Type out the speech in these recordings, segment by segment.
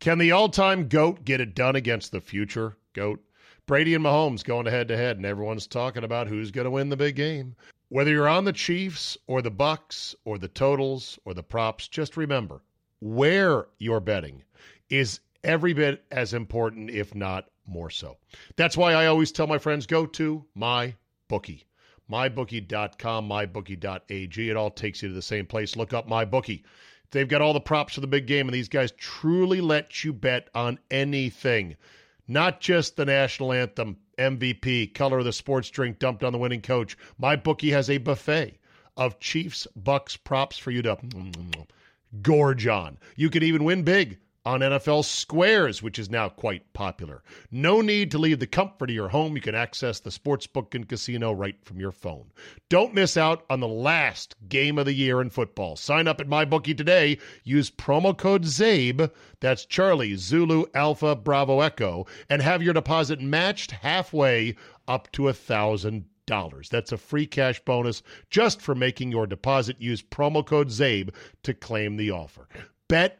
Can the all time GOAT get it done against the future GOAT? Brady and Mahomes going head to head, and everyone's talking about who's going to win the big game. Whether you're on the Chiefs or the Bucks or the totals or the props, just remember where you're betting is every bit as important, if not more so. That's why I always tell my friends go to my bookie. MyBookie.com, MyBookie.ag. It all takes you to the same place. Look up MyBookie. They've got all the props for the big game, and these guys truly let you bet on anything. Not just the national anthem, MVP, color of the sports drink dumped on the winning coach. My bookie has a buffet of Chiefs Bucks props for you to gorge on. You could even win big on NFL Squares, which is now quite popular. No need to leave the comfort of your home. You can access the sportsbook and casino right from your phone. Don't miss out on the last game of the year in football. Sign up at MyBookie today. Use promo code CZABE, that's Charlie, Zulu, Alpha, Bravo, Echo, and have your deposit matched halfway up to a thousand. That's a free cash bonus just for making your deposit. Use promo code CZABE to claim the offer. Bet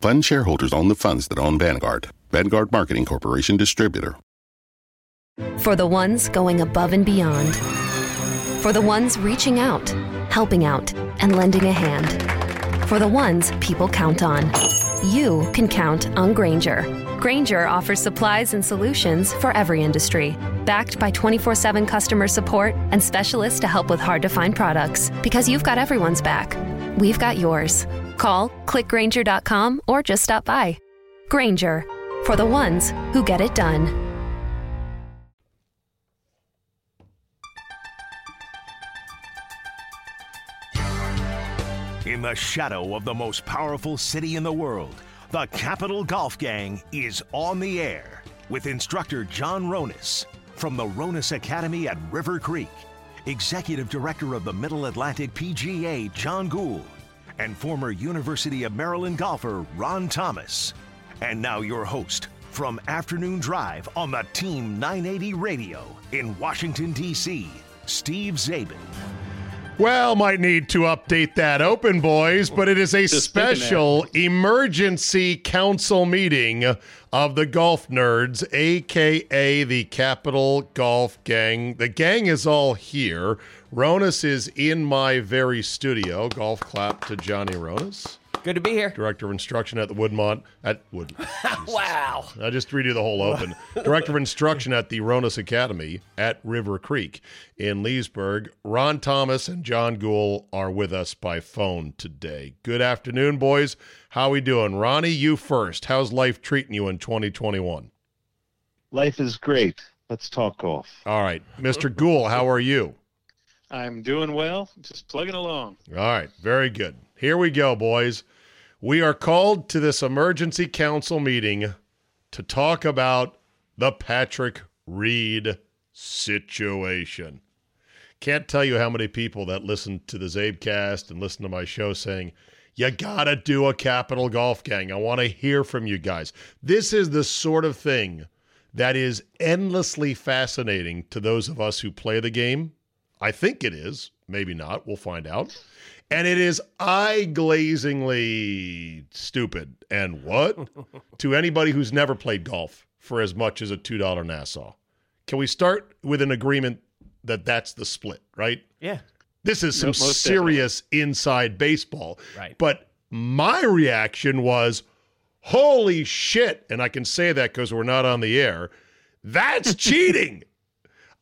Fund shareholders own the funds that own Vanguard. Vanguard Marketing Corporation Distributor. For the ones going above and beyond. For the ones reaching out, helping out, and lending a hand. For the ones people count on. You can count on Grainger. Grainger offers supplies and solutions for every industry, backed by 24 7 customer support and specialists to help with hard to find products. Because you've got everyone's back. We've got yours. Call, clickgrainger.com, or just stop by. Grainger for the ones who get it done. In the shadow of the most powerful city in the world, the Capital Golf Gang is on the air with instructor John Ronis from the Ronis Academy at River Creek, Executive Director of the Middle Atlantic PGA John Guhl, and former University of Maryland golfer Ron Thomas. And now your host from Afternoon Drive on the Team 980 Radio in Washington, D.C., Steve Czaban. Well, might need to update that open, boys, but it is a Just special emergency council meeting of the golf nerds, aka the Capital Golf Gang. The gang is all here. Ronis is in my very studio. Golf clap to Johnny Ronis, Good to be here. Director of Instruction at the Woodmont at Wood. Wow. I just redo the whole open. Director of Instruction at the Ronis Academy at River Creek in Leesburg. Ron Thomas and John Guhl are with us by phone today. Good afternoon, boys. How we doing? Ronnie, you first. How's life treating you in 2021? Life is great. Let's talk golf. All right. Mr. Guhl, how are you? I'm doing well, just plugging along. All right, very good. Here we go, boys. We are called to this emergency council meeting to talk about the Patrick Reed situation. Can't tell you how many people that listen to the Czabecast and listen to my show saying, you gotta do a capital golf gang. I want to hear from you guys. This is the sort of thing that is endlessly fascinating to those of us who play the game. I think it is. Maybe not. We'll find out. And it is eye glazingly stupid. And what? to anybody who's never played golf for as much as a $2 Nassau. Can we start with an agreement that that's the split, right? Yeah. This is some Most definitely. serious inside baseball. Right. But my reaction was, holy shit. And I can say that because we're not on the air. That's cheating.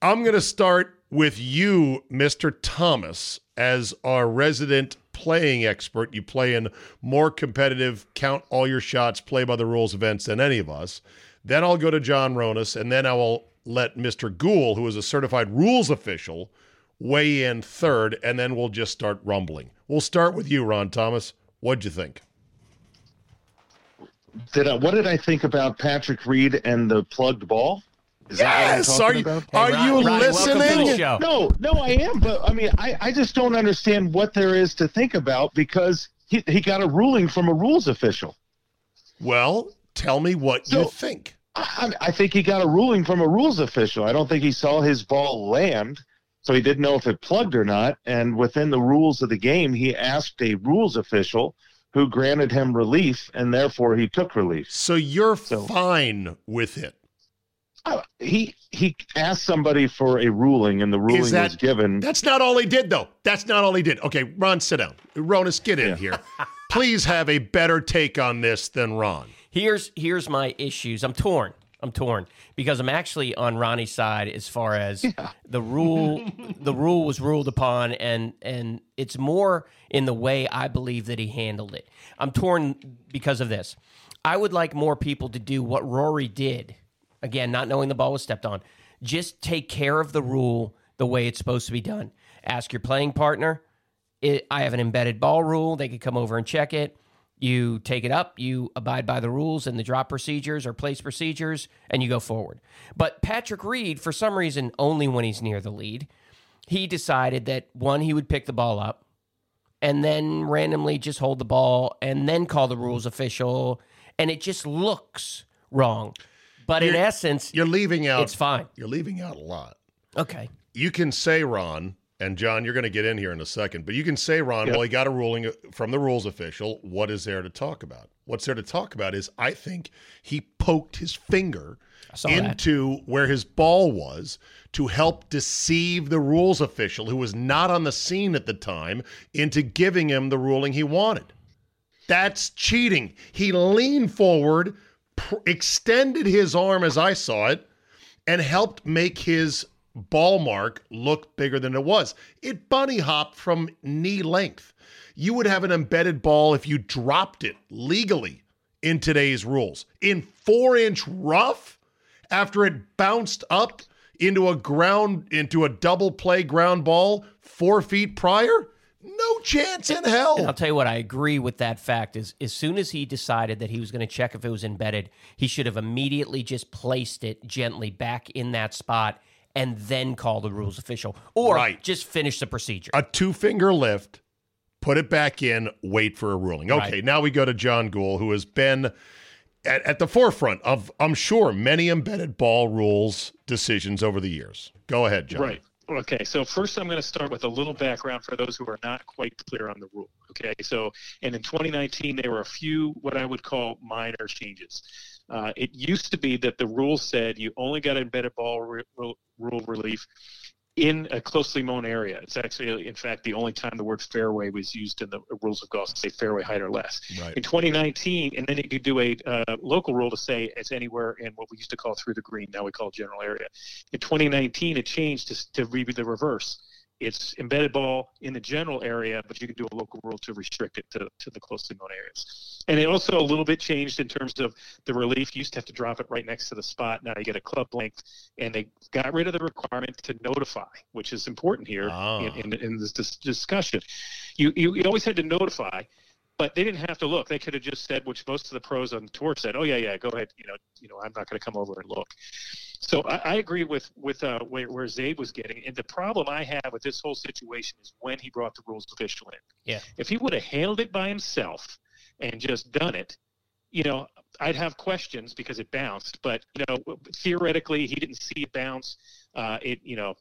I'm going to start with you, Mr. Thomas, as our resident playing expert. You play in more competitive, count all your shots, play by the rules events than any of us. Then I'll go to John Ronis, and then I will let Mr. Guhl, who is a certified rules official, weigh in third, and then we'll just start rumbling. We'll start with you, Ron Thomas. What'd you think? Did I, what did I think about Patrick Reed and the plugged ball? Is yes. Are you about? are Hey, you Ron- Ronnie, welcome to listening? No, no, I am. But I mean, I, I just don't understand what there is to think about because he, he got a ruling from a rules official. Well, tell me what So- you think. I, I think he got a ruling from a rules official. I don't think he saw his ball land, so he didn't know if it plugged or not. And within the rules of the game, he asked a rules official who granted him relief, and therefore he took relief. So you're So- fine with it. He he asked somebody for a ruling, and the ruling that- was given. That's not all he did, though. That's not all he did. Okay, Ron, sit down. Ronis, get in here. Please have a better take on this than Ron. Here's here's my issues. I'm torn. I'm torn because I'm actually on Ronnie's side as far as the rule the rule was ruled upon and and it's more in the way I believe that he handled it. I'm torn because of this. I would like more people to do what Rory did. Again, not knowing the ball was stepped on. Just take care of the rule the way it's supposed to be done. Ask your playing partner. It, I have an embedded ball rule. They could come over and check it. You take it up, you abide by the rules and the drop procedures or place procedures, and you go forward. But Patrick Reed, for some reason, only when he's near the lead, he decided that one, he would pick the ball up and then randomly just hold the ball and then call the rules official. And it just looks wrong. But in You're- essence, You're leaving out. it's fine. You're leaving out a lot. Okay. You can say, Ron, and John, you're going to get in here in a second, but you can say, Ron, Yep. well, he got a ruling uh, from the rules official. What is there to talk about? What's there to talk about is I think he poked his finger saw that. into where his ball was to help deceive the rules official who was not on the scene at the time into giving him the ruling he wanted. That's cheating. He leaned forward, pr- extended his arm as I saw it, and helped make his ball mark look bigger than it was. It bunny hopped from knee length. You would have an embedded ball if you dropped it legally in today's rules. In four inch rough, after it bounced up into a ground, into a double play ground ball four feet prior, no chance in And I'll tell you what, I agree with that fact. Is as soon as he decided that he was going to check if it was embedded, he should have immediately just placed it gently back in that spot and then call the rules official, or Right. just finish the procedure. A two finger lift, put it back in, wait for a ruling. Okay, Right. now we go to John Guhl, who has been at, at the forefront of, I'm sure, many embedded ball rules decisions over the years. Go ahead, John. Right. Okay. So first, I'm going to start with a little background for those who are not quite clear on the rule. Okay. So, and in 2019, there were a few what I would call minor changes. Uh, it used to be that the rule said you only got embedded ball re- rule rule relief in a closely mown area. It's actually, in fact, the only time the word fairway was used in the rules of golf to say fairway height or less. Right. In 2019, and then you could do a uh, local rule to say it's anywhere in what we used to call through the green. Now we call general area. In 2019, it changed to, to be the reverse. It's embedded ball in the general area, but you can do a local rule to restrict it to, to the closely mown areas. And it also a little bit changed in terms of the relief. You used to have to drop it right next to the spot. Now you get a club length, and they got rid of the requirement to notify, which is important here Ah. in, in, in this dis- discussion. You, you you always had to notify, but they didn't have to look. They could have just said, which most of the pros on the tour said, "Oh yeah, yeah, go ahead. You know, you know, I'm not going to come over and look." So I, I agree with with uh, where, where Czabe was getting, and the problem I have with this whole situation is when he brought the rules official in. Yeah. If he would have handled it by himself and just done it, you know, I'd have questions because it bounced. But you know, theoretically, he didn't see it bounce. Uh, it, you know,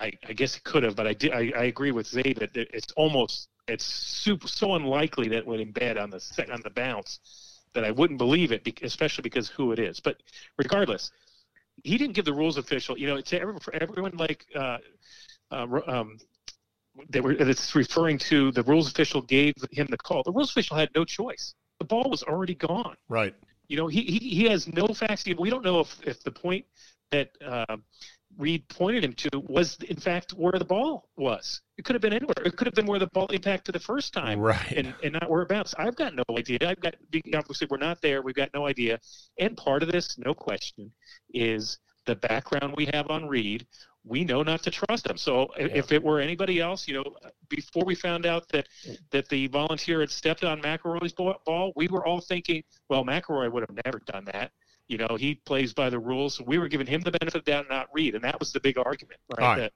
I, I guess it could have, but I did. I, I agree with Czabe that it's almost it's super so unlikely that it would embed on the on the bounce that I wouldn't believe it, especially because who it is. But regardless, he didn't give the rules official. You know, to everyone, for everyone like uh, uh, um, they were it's referring to the rules official gave him the call. The rules official had no choice. The ball was already gone. Right. You know, he he, he has no facts. We don't know if, if the point that uh, Reed pointed him to was in fact where the ball was. It could have been anywhere. It could have been where the ball impacted the first time, Right. and and not where it bounced. I've got no idea. I've got obviously we're not there. We've got no idea. And part of this, no question, is the background we have on Reed, we know not to trust him. So yeah. if it were anybody else, you know, before we found out that that the volunteer had stepped on McIlroy's ball, we were all thinking, well, McIlroy would have never done that. You know, he plays by the rules. So we were giving him the benefit of the doubt, not Reed, and that was the big argument, right? right. That,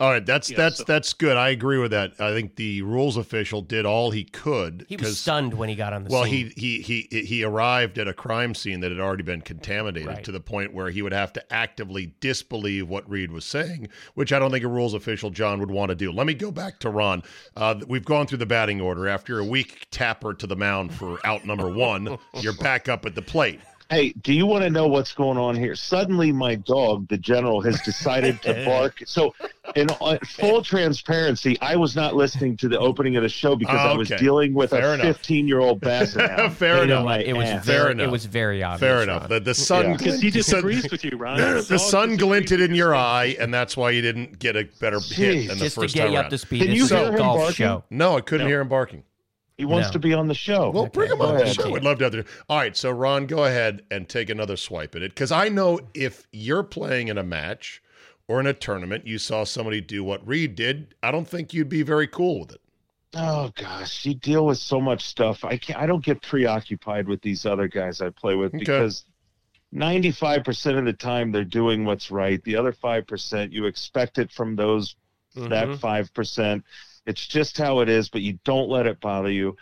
all right, that's that's so. that's good. I agree with that. I think the rules official did all he could. He was stunned when he got on the well, scene. he he he he arrived at a crime scene that had already been contaminated right. to the point where he would have to actively disbelieve what Reed was saying, which I don't think a rules official John would want to do. Let me go back to Ron. Uh, we've gone through the batting order. After a weak tapper to the mound for out number one, you're back up at the plate. Hey, do you want to know what's going on here? Suddenly, my dog, the general, has decided to bark. So, in uh, full transparency, I was not listening to the opening of the show because okay. I was dealing with fair a 15 year old basset. fair enough. It was ass. very, fair enough. It was very obvious. Fair enough. The, the sun because yeah. he disagrees with you, Ron. The, the sun glinted in your eye, and that's why you didn't get a better Jeez. hit than the Just first to get time you around. up to speed. Can you hear him barking? Show. No, I couldn't no. hear him barking. He wants no. to be on the show. Well, bring him on the show. We'd love to have him. All right, so Ron, go ahead and take another swipe at it because I know if you're playing in a match or in a tournament, you saw somebody do what Reed did. I don't think you'd be very cool with it. Oh gosh, you deal with so much stuff. I can't. I don't get preoccupied with these other guys I play with okay. because. 95% of the time they're doing what's right. The other 5% you expect it from those mm-hmm. that 5%. It's just how it is, but you don't let it bother you.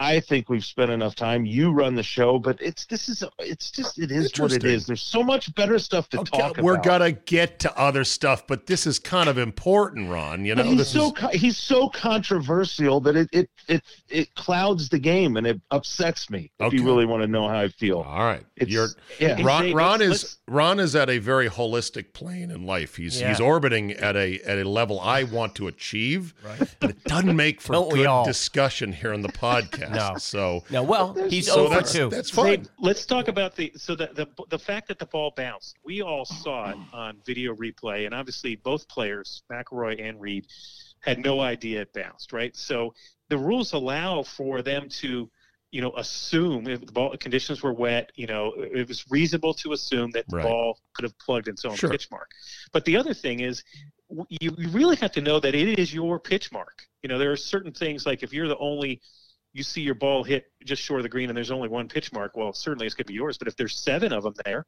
I think we've spent enough time. You run the show, but it's this is it's just it is what it is. There's so much better stuff to okay, talk about. We're gonna get to other stuff, but this is kind of important, Ron. You know, but he's this so is... he's so controversial that it it it it clouds the game and it upsets me. If okay. you really want to know how I feel. All right, it's, You're, yeah. Ron, Ron is let's, Ron is at a very holistic plane in life. He's yeah. he's orbiting at a at a level I want to achieve, right. but it doesn't make for Don't good discussion here on the podcast. No. So no. Well, he's so over that's, two. That's fine. let's talk about the so the, the the fact that the ball bounced. We all saw it on video replay, and obviously both players, McIlroy and Reed, had no idea it bounced. Right. So the rules allow for them to you know, assume if the ball conditions were wet, you know, it was reasonable to assume that the right. ball could have plugged its own sure. pitch mark. But the other thing is, you, you really have to know that it is your pitch mark. You know, there are certain things like if you're the only you see your ball hit just short of the green and there's only one pitch mark, well, certainly it's going to be yours. But if there's seven of them there,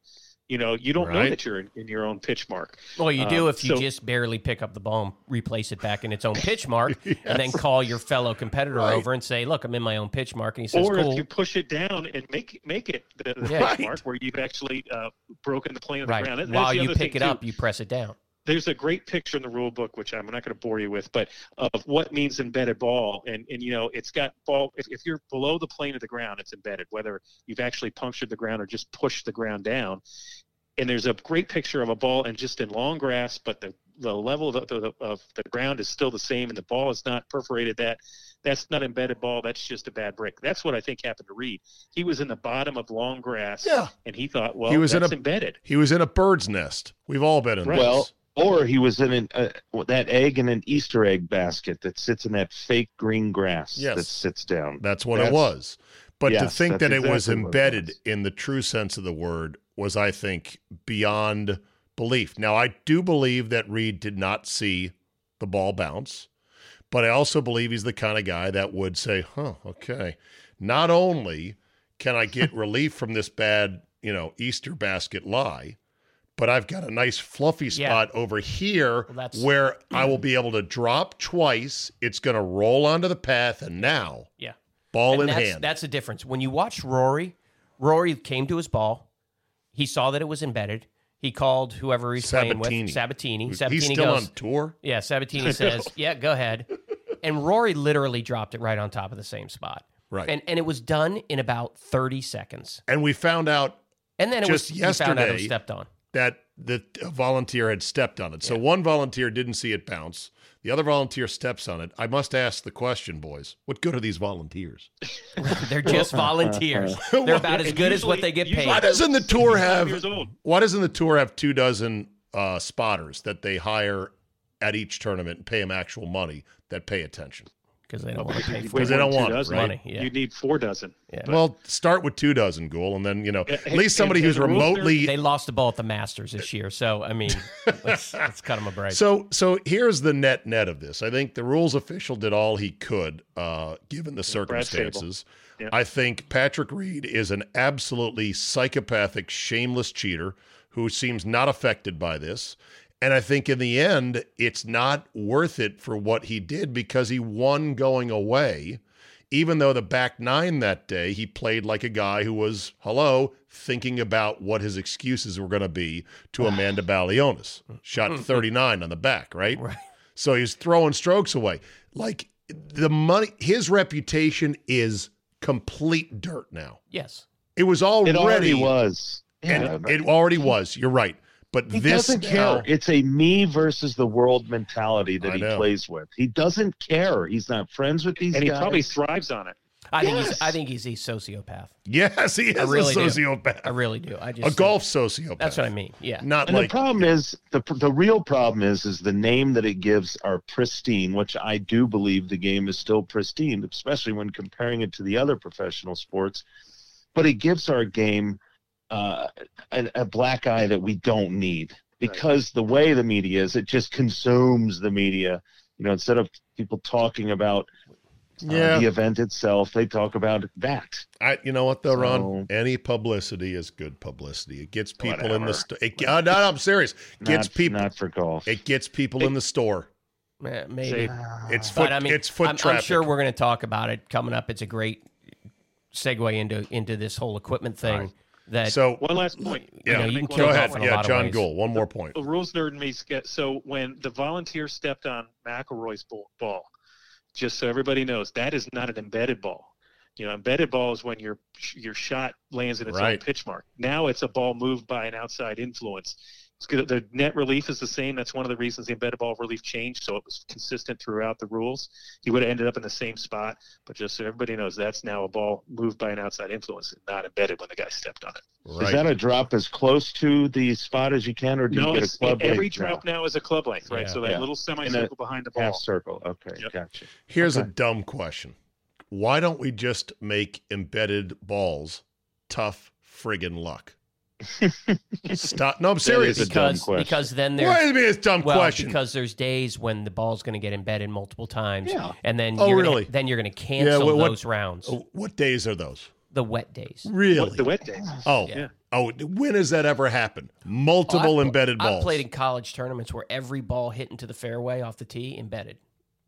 you know, you don't right. know that you're in, in, your own pitch mark. Well, you do um, if you so, just barely pick up the ball and replace it back in its own pitch mark, yes. and then call your fellow competitor right. over and say, "Look, I'm in my own pitch mark," and he says, "Or cool. if you push it down and make make it the, the yeah. pitch mark where you've actually uh, broken the plane of the ground." That, While you pick it up, you press it down there's a great picture in the rule book, which I'm not going to bore you with, but of what means embedded ball. And, and you know, it's got ball, if, if you're below the plane of the ground, it's embedded, whether you've actually punctured the ground or just pushed the ground down. And there's a great picture of a ball and just in long grass, but the, the level of the, of the ground is still the same and the ball is not perforated that that's not embedded ball. That's just a bad break. That's what I think happened to Reed. He was in the bottom of long grass, yeah. and he thought, well, he was in a, embedded. He was in a bird's nest. We've all been in right. Well, or he was in an, uh, that egg in an Easter egg basket that sits in that fake green grass yes. that sits down. That's what that's, it was. But yes, to think that exactly it was embedded it was. in the true sense of the word was, I think, beyond belief. Now, I do believe that Reed did not see the ball bounce, but I also believe he's the kind of guy that would say, huh, okay, not only can I get relief from this bad, you know, Easter basket lie, but I've got a nice fluffy spot yeah. over here well, where I will be able to drop twice. It's going to roll onto the path, and now, yeah, ball and in that's, hand. That's the difference. When you watch Rory, Rory came to his ball. He saw that it was embedded. He called whoever he's Sabbatini. playing with, Sabbatini. Sabbatini he's still goes, on tour. Yeah, Sabbatini says, "Yeah, go ahead." And Rory literally dropped it right on top of the same spot. Right, and and it was done in about thirty seconds. And we found out, and then it just was yesterday, found out it was stepped on that the volunteer had stepped on it. So yeah. one volunteer didn't see it bounce. The other volunteer steps on it. I must ask the question, boys. What good are these volunteers? They're just volunteers. They're about as good as what they get paid. Why doesn't the tour have Why doesn't the tour have two dozen uh, spotters that they hire at each tournament and pay them actual money that pay attention? Because they don't want to pay for Because it. they don't want it, dozen. right? Money, yeah. You need four dozen. Yeah. Well, start with two dozen, Guhl, and then you know Yeah, at least somebody and- who's and the remotely. They lost the ball at the Masters this year, so I mean, let's, let's cut them a break. So, so here's the net net of this. I think the rules official did all he could, uh, given the circumstances. Yeah. I think Patrick Reed is an absolutely psychopathic, shameless cheater who seems not affected by this. And I think in the end, it's not worth it for what he did because he won going away. Even though the back nine that day, he played like a guy who was, hello, thinking about what his excuses were going to be to Amanda Balionis. Shot 39 on the back, right? Right. So he's throwing strokes away. Like the money, his reputation is complete dirt now. yes, It was already, It already was. Yeah, but it already was. You're right. But he this doesn't now, care. It's a me versus the world mentality that I he know. plays with. He doesn't care. He's not friends with these And he probably thrives on it. I think he's I think he's a sociopath. yes, he is I really a do. sociopath, I really do. I just a think- golf sociopath. That's what I mean. Yeah. Not And like the problem is the the real problem is is the name that it gives are pristine, which I do believe the game is still pristine, especially when comparing it to the other professional sports. But it gives our game uh, a, a black eye that we don't need because the way the media is, it just consumes the media. You know, instead of people talking about uh, Yeah. the event itself, they talk about that. I, you know what though, Ron? So- Any publicity is good publicity. It gets people in the store. It, uh, no, I'm serious. Gets not, people. not for golf. It gets people in the store. Maybe. It's foot. But I mean, it's foot I'm, I'm sure we're going to talk about it coming up. It's a great segue into into this whole equipment thing. That so One last point. yeah, know, you can kill go ahead. golf in a Yeah, John ways. Guhl. One more point. the rules nerd in me get so when the volunteer stepped on McIlroy's ball, ball, just so everybody knows, that is not an embedded ball. You know, embedded ball is when your your shot lands in its Right. own pitch mark. Now it's a ball moved by an outside influence. It's. The net relief is the same. That's one of the reasons the embedded ball relief changed, so it was consistent throughout the rules. He would have ended up in the same spot, but just so everybody knows, that's now a ball moved by an outside influence, and not embedded when the guy stepped on it. Right. Is that a drop as close to the spot as you can, or do No, you get a club every drop now? now is a club length, right? Yeah. So that Yeah. little semicircle behind the ball. half circle? Okay, Yep. gotcha. Here's a dumb question. Why don't we just make embedded balls tough friggin' luck? Stop. No, I'm serious. is a dumb because because then there's What do you mean it's a dumb well question? because there's days when the ball's going to get embedded multiple times. Yeah. And then Oh, you're really? gonna, then you're going to cancel what- what- those rounds. Oh, what days are those? The wet days. Really? What- the wet days. oh, Yeah. oh, when has that ever happened? Multiple I've- embedded balls. I've played in college tournaments where every ball hit into the fairway off the tee embedded.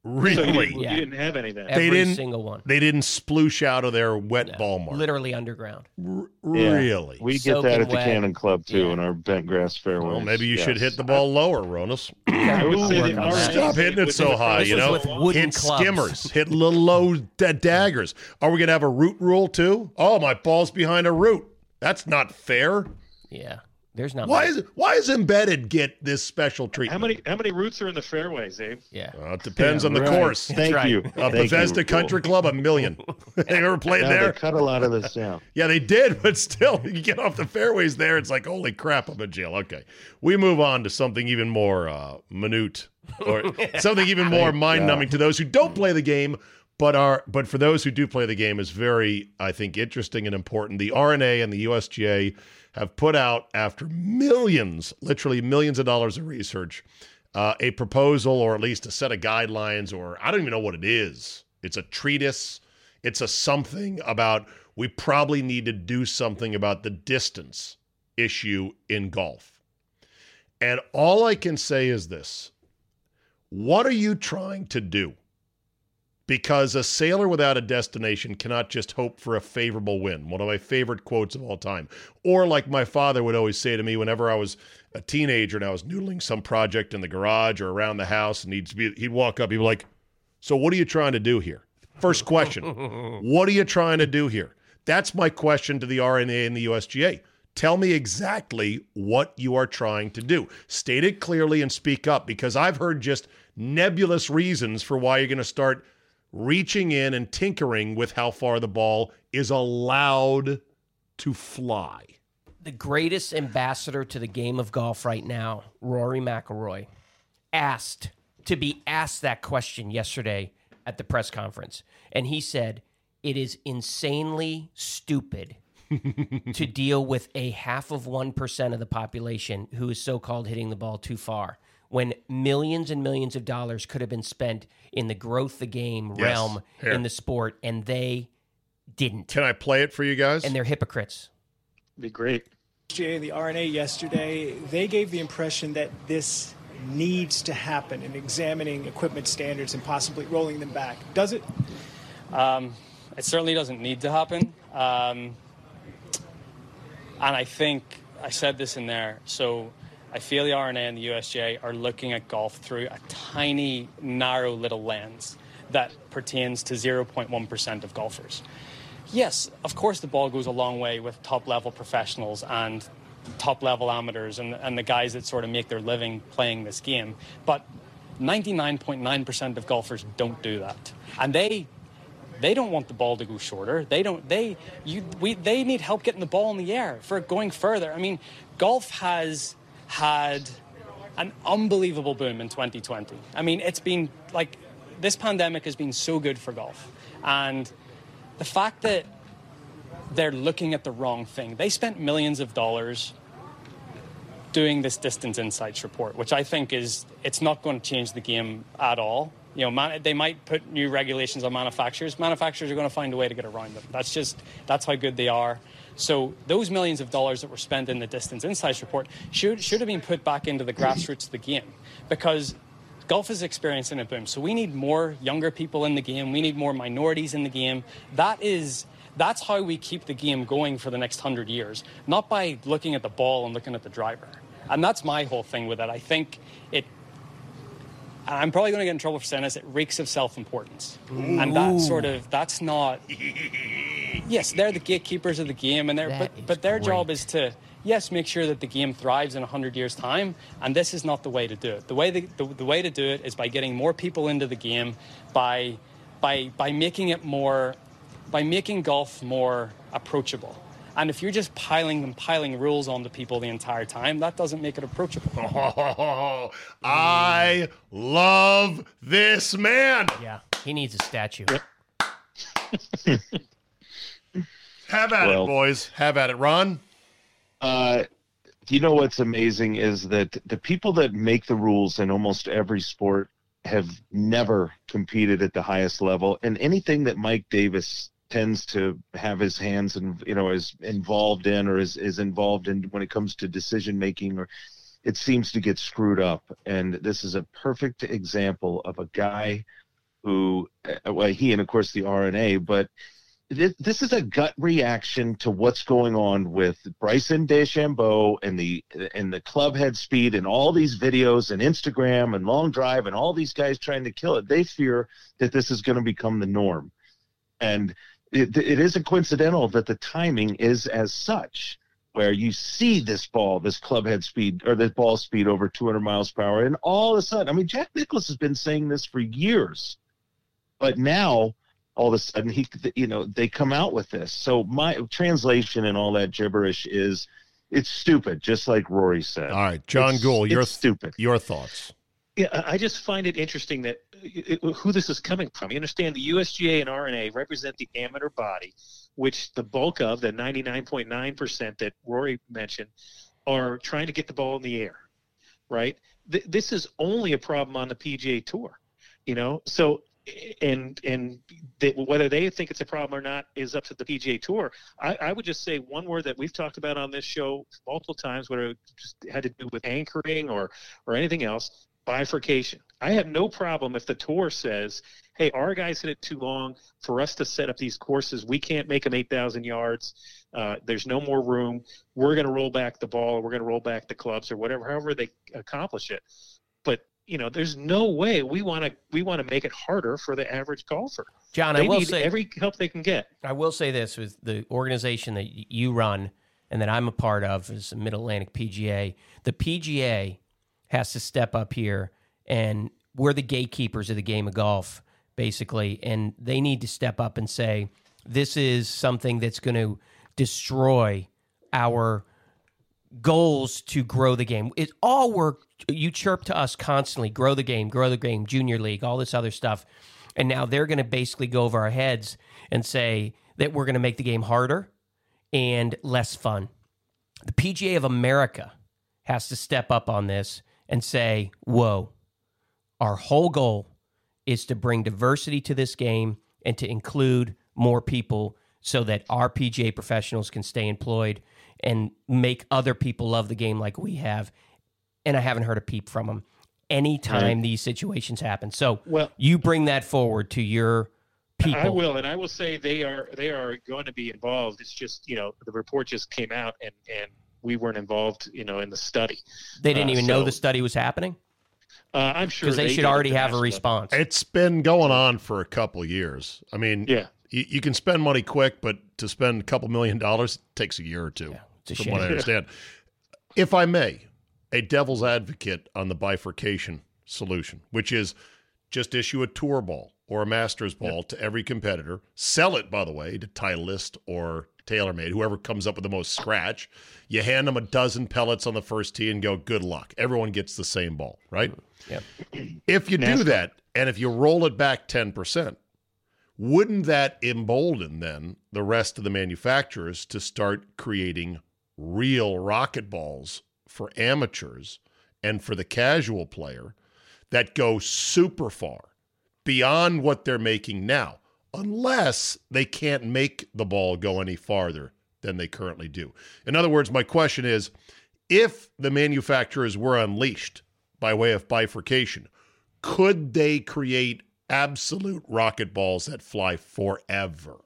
So you, really? Yeah. you didn't have any of that. They didn't- single one. They didn't sploosh out of their wet No, ball mark. Literally underground. R- Yeah. Really? We get Soaking that at the wet. Cannon Club too Yeah. in our bent grass fairways. well, maybe you should hit the ball lower, Ronis. I would I'll say work that on our that. Stop hitting it so high, you know. This with wooden hit clubs. skimmers, hit little low da- daggers. Are we gonna have a root rule too? Oh, my ball's behind a root. That's not fair. Yeah. There's not Why many. is why is embedded get this special treatment? How many how many roots are in the fairways, Abe? Yeah. Uh, it depends Yeah, on the right. course. Thank right. you. Uh, Thank Bethesda you. Country Club, a million. Have you ever played Now, there? They cut a lot of this down. Yeah, they did, but still, you get off the fairways there, it's like, holy crap, I'm in jail. Okay. We move on to something even more uh, minute or something even more mind numbing to those who don't play the game, but are but for those who do play the game is very, I think, interesting and important. The R&A and the USGA have put out after millions, literally millions of dollars of research, uh, a proposal or at least a set of guidelines, or I don't even know what it is. It's a treatise. It's a something about we probably need to do something about the distance issue in golf. And all I can say is this what are you trying to do? Because a sailor without a destination cannot just hope for a favorable wind. One of my favorite quotes of all time. Or, like my father would always say to me whenever I was a teenager and I was noodling some project in the garage or around the house, and he'd, be, he'd walk up, he'd be like, So, what are you trying to do here? First question What are you trying to do here? That's my question to the R&A and the USGA. Tell me exactly what you are trying to do. State it clearly and speak up because I've heard just nebulous reasons for why you're going to start reaching in and tinkering with how far the ball is allowed to fly. the greatest ambassador to the game of golf right now, Rory McIlroy, asked to be asked that question yesterday at the press conference, and he said it is insanely stupid to deal with a half of 1% of the population who is so called hitting the ball too far when millions and millions of dollars could have been spent in the growth the game Yes. realm Here. in the sport and they didn't. Can I play it for you guys? And they're hypocrites. Be great. USGA the R&A yesterday, they gave the impression that this needs to happen in examining equipment standards and possibly rolling them back. Does it? Um, it certainly doesn't need to happen. Um, and I think I said this in there. So I feel the R&A and the USGA are looking at golf through a tiny, narrow little lens that pertains to 0.1% of golfers. Yes, of course, the ball goes a long way with top level professionals and top level amateurs and, and the guys that sort of make their living playing this game. But 99.9% of golfers don't do that. And they they don't want the ball to go shorter. They don't. They you we they need help getting the ball in the air for going further. I mean, golf has had an unbelievable boom in 2020. I mean, it's been like this pandemic has been so good for golf, and the fact that they're looking at the wrong thing. They spent millions of dollars doing this distance insights report, which I think is it's not going to change the game at all. You know, man, they might put new regulations on manufacturers. Manufacturers are going to find a way to get around them. That's just that's how good they are. So those millions of dollars that were spent in the distance insights report should should have been put back into the grassroots of the game because golf is experiencing a boom. So we need more younger people in the game. We need more minorities in the game. That is that's how we keep the game going for the next hundred years, not by looking at the ball and looking at the driver. And that's my whole thing with it. I think it. and I'm probably going to get in trouble for saying this. It reeks of self-importance, and that sort of that's not. Yes, they're the gatekeepers of the game, and they're but but their job is to yes make sure that the game thrives in hundred years' time, and this is not the way to do it. The way the, the, the way to do it is by getting more people into the game, by by by making it more, by making golf more approachable. And if you're just piling and piling rules on the people the entire time, that doesn't make it approachable. Oh, I love this man. Yeah, he needs a statue. Have at Well- it, boys. Have at it, Ron. Uh, you know what's amazing is that the people that make the rules in almost every sport have never competed at the highest level, and anything that Mike Davis tends to have his hands and you know is involved in or is, is involved in when it comes to decision making or it seems to get screwed up and this is a perfect example of a guy who uh, well he and of course the R&A but this, is a gut reaction to what's going on with Bryson DeChambeau and the and the club head speed and all these videos and Instagram and long drive and all these guys trying to kill it. They fear that this is going to become the norm, and it, it isn't coincidental that the timing is as such, where you see this ball, this club head speed or this ball speed over 200 miles per hour, and all of a sudden, I mean, Jack Nicklaus has been saying this for years, but now all of a sudden he you know they come out with this so my translation and all that gibberish is it's stupid just like rory said All right, John It's- Guhl, your it's stupid your thoughts. Yeah, I I just find it interesting that it, it- who this is coming from. You understand the USGA and R&A represent the amateur body, which the bulk of the 99.9% that Rory mentioned are trying to get the ball in the air, right? Th- this is only a problem on the PGA Tour, you know. So, and and they, whether they think it's a problem or not is up to the PGA Tour. I, I would just say one word that we've talked about on this show multiple times, whether it just had to do with anchoring or or anything else bifurcation. I have no problem if the tour says, "Hey, our guys hit it too long for us to set up these courses. We can't make them 8,000 yards. Uh, there's no more room. We're going to roll back the ball. We're going to roll back the clubs, or whatever, however they accomplish it." But you know, there's no way we want to we want to make it harder for the average golfer. John, they I will need say every help they can get. I will say this with the organization that you run and that I'm a part of is the Mid Atlantic PGA. The PGA has to step up here, and we're the gatekeepers of the game of golf, basically. And they need to step up and say, this is something that's going to destroy our goals to grow the game. It all work. You chirp to us constantly grow the game, grow the game, junior league, all this other stuff. and now they're going to basically go over our heads and say that we're going to make the game harder and less fun. The PGA of America has to step up on this and say, "Whoa, our whole goal is to bring diversity to this game and to include more people so that our PGA professionals can stay employed and make other people love the game like we have." And I haven't heard a peep from them anytime Right. these situations happen. So Well- you bring that forward to your people. I will, and I will say they are they are going to be involved. It's just you know the report just came out, and and we weren't involved, you know, in the study. They didn't Uh, even know the study was happening Uh, I'm sure because they, should did already have a international. response. It's been going on for a couple of years. I mean, Yeah. you, you can spend money quick, but to spend a couple million dollars takes a year or two, it's a from shame. what I understand. if I may, a devil's advocate on the bifurcation solution, which is just issue a tour ball or a master's ball to every competitor, sell it, by the way, to Titleist or TaylorMade, whoever comes up with the most scratch. You hand them a dozen pellets on the first tee and go, good luck. Everyone gets the same ball, right? Yeah. If you do that, and if you roll it back 10%, wouldn't that embolden then the rest of the manufacturers to start creating real rocket balls for amateurs and for the casual player that go super far beyond what they're making now, unless they can't make the ball go any farther than they currently do. In other words, my question is if the manufacturers were unleashed by way of bifurcation, could they create absolute rocket balls that fly forever?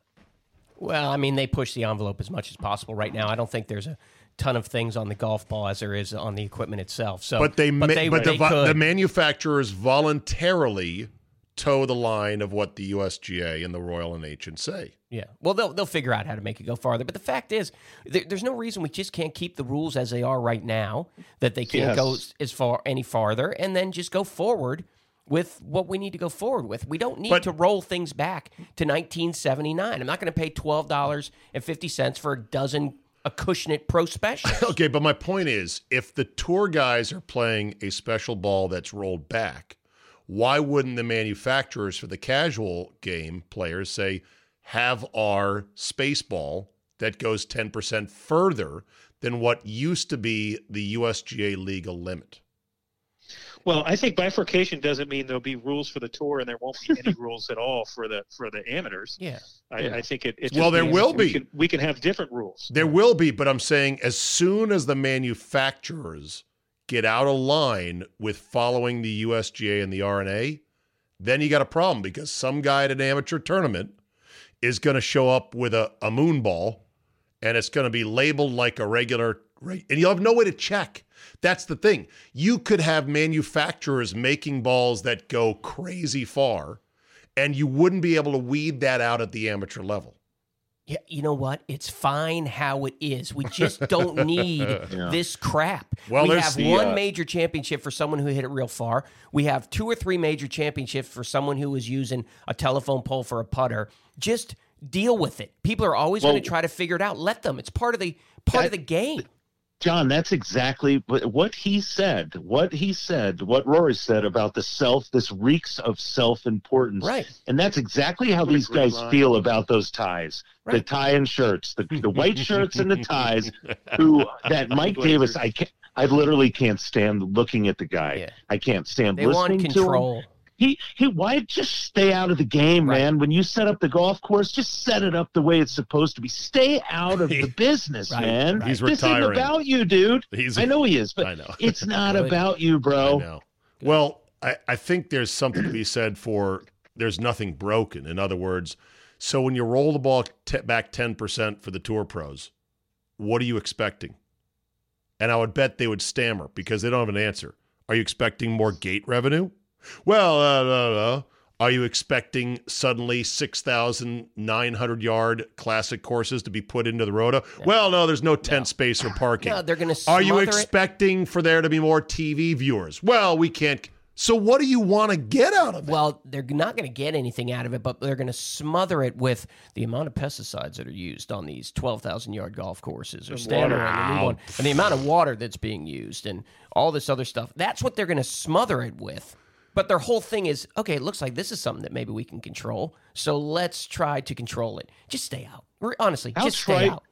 Well, I mean, they push the envelope as much as possible right now. I don't think there's a ton of things on the golf ball as there is on the equipment itself. So, But they, ma- they, but they the, could. the manufacturers voluntarily toe the line of what the USGA and the Royal and Ancient say. Yeah. Well, they'll they'll figure out how to make it go farther. But the fact is, there, there's no reason we just can't keep the rules as they are right now. That they can't Yes. go as far any farther, and then just go forward with what we need to go forward with. We don't need But- to roll things back to 1979. I'm not going to pay twelve dollars and fifty cents for a dozen Acushnet Pro Special. Okay, but my point is if the tour guys are playing a special ball that's rolled back, why wouldn't the manufacturers for the casual game players say, have our space ball that goes 10% further than what used to be the USGA legal limit? Well, I think bifurcation doesn't mean there'll be rules for the tour, and there won't be any rules at all for the for the amateurs. Yeah. I, I think it. it Well, there means will we be. Can, we can have different rules. There will be, but I'm saying as soon as the manufacturers get out of line with following the USGA and the R&A, then you got a problem because some guy at an amateur tournament is going to show up with a, a moon ball and it's going to be labeled like a regular and you'll have no way to check that's the thing you could have manufacturers making balls that go crazy far and you wouldn't be able to weed that out at the amateur level Yeah, you know what? It's fine how it is. We just don't need this crap. Well, we have the, one uh, major championship for someone who hit it real far. We have two or three major championships for someone who was using a telephone pole for a putter. Just deal with it. People are always going to try to figure it out. Let them. It's part of the part of the game. John, that's exactly what what he said. What he said, what Rory said about the self, this reeks of self importance. Right. And that's exactly how these guys line. feel about those ties. The tie and shirts, the, the white shirts and the ties. Who that Mike Davis, I can't I literally can't stand looking at the guy. Yeah. I can't stand They want listening to him. Control. He he why just stay out of the game, Right. man. When you set up the golf course, just set it up the way it's supposed to be. Stay out of the business, Right, man. right. He's this isn't about you, dude. He's- I know he is, but I know. it's not Good. about you, I bro. know. Well, I, I think there's something to be said for there's nothing broken. In other words, so when you roll the ball t- back 10% for the tour pros, what are you expecting? And I would bet they would stammer because they don't have an answer. Are you expecting more gate revenue? Well, uh, no, no. Are you expecting suddenly 6,900 yard classic courses to be put into the rota? Well, no, there's no tent space or parking. No, they're going to. Are you smother it. expecting for there to be more TV viewers? Well, we can't. So, what do you want to get out of it? Well, they're not going to get anything out of it, but they're going to smother it with the amount of pesticides that are used on these 12,000 yard golf courses or standard and, the new one, and the amount of water that's being used and all this other stuff. That's what they're going to smother it with. But their whole thing is okay. It looks like this is something that maybe we can control. So let's try to control it. Just stay out. Re- Honestly, just stay out.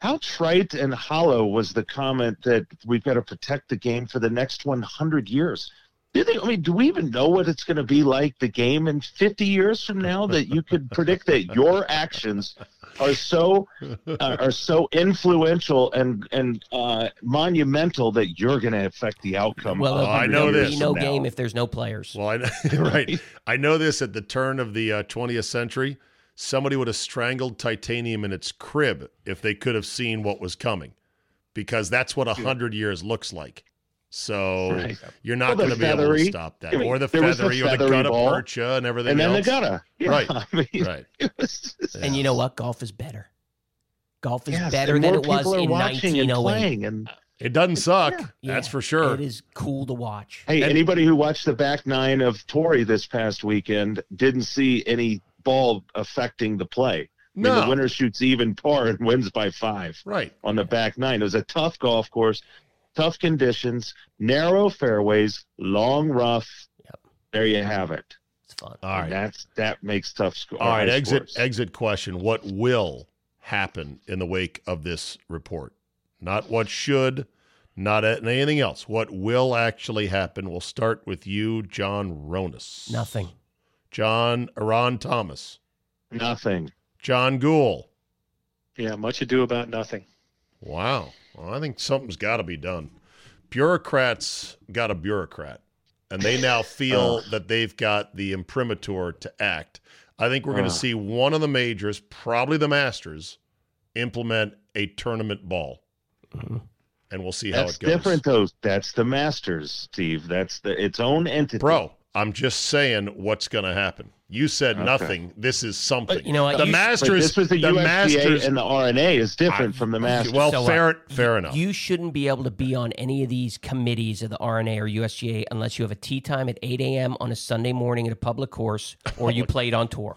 How trite and hollow was the comment that we've got to protect the game for the next 100 years? Do they, I mean, do we even know what it's going to be like the game in 50 years from now that you could predict that your actions are so uh, are so influential and and uh, monumental that you're going to affect the outcome? Well, of I know there'll this no now. game if there's no players. Well, I know, right. I know this at the turn of the uh, 20th century. Somebody would have strangled titanium in its crib if they could have seen what was coming, because that's what a hundred years looks like. So Right. you're not Well, going to be able to stop that, I mean, or the there was the feathery, or the feathery gutta ball, percha, and everything and then else. the gutter. Yeah, Right. I mean, Right. it was just- And you know what? Golf is better. Golf is Yes, better than it was in watching and 1908. and It doesn't suck. That's Yeah, for sure. It is cool to watch. Hey, And- anybody who watched the back nine of Torrey this past weekend didn't see any ball affecting the play. I mean, No. the winner shoots even par and wins by five Right. on the back nine. It was a tough golf course, tough conditions, narrow fairways, long rough. Yep. There you have it. It's fun. All right. And that's that makes tough score. All right. Exit. scores. Exit question. What will happen in the wake of this report? Not what should. Not anything else. What will actually happen? We'll start with you, John Ronis. Nothing. John Iran Thomas. Nothing. John Guhl. Yeah, much ado about nothing. Wow. Well, I think something's got to be done. Bureaucrats got a bureaucrat, and they now feel that they've got the imprimatur to act. I think we're going to see one of the majors, probably the Masters, implement a tournament ball, uh-huh. and we'll see how That's it goes. different though. That's the Masters, Steve. That's the its own entity. Bro, I'm just saying what's going to happen. You said Okay. nothing. This is something. But you know what? The You sh- But Masters, this was the, the USGA Masters, and the R&A is different I- from the Masters. well, So, uh, fair, fair enough. You shouldn't be able to be on any of these committees of the R&A or USGA unless you have a tee time at 8 a.m. on a Sunday morning at a public course or you played on tour.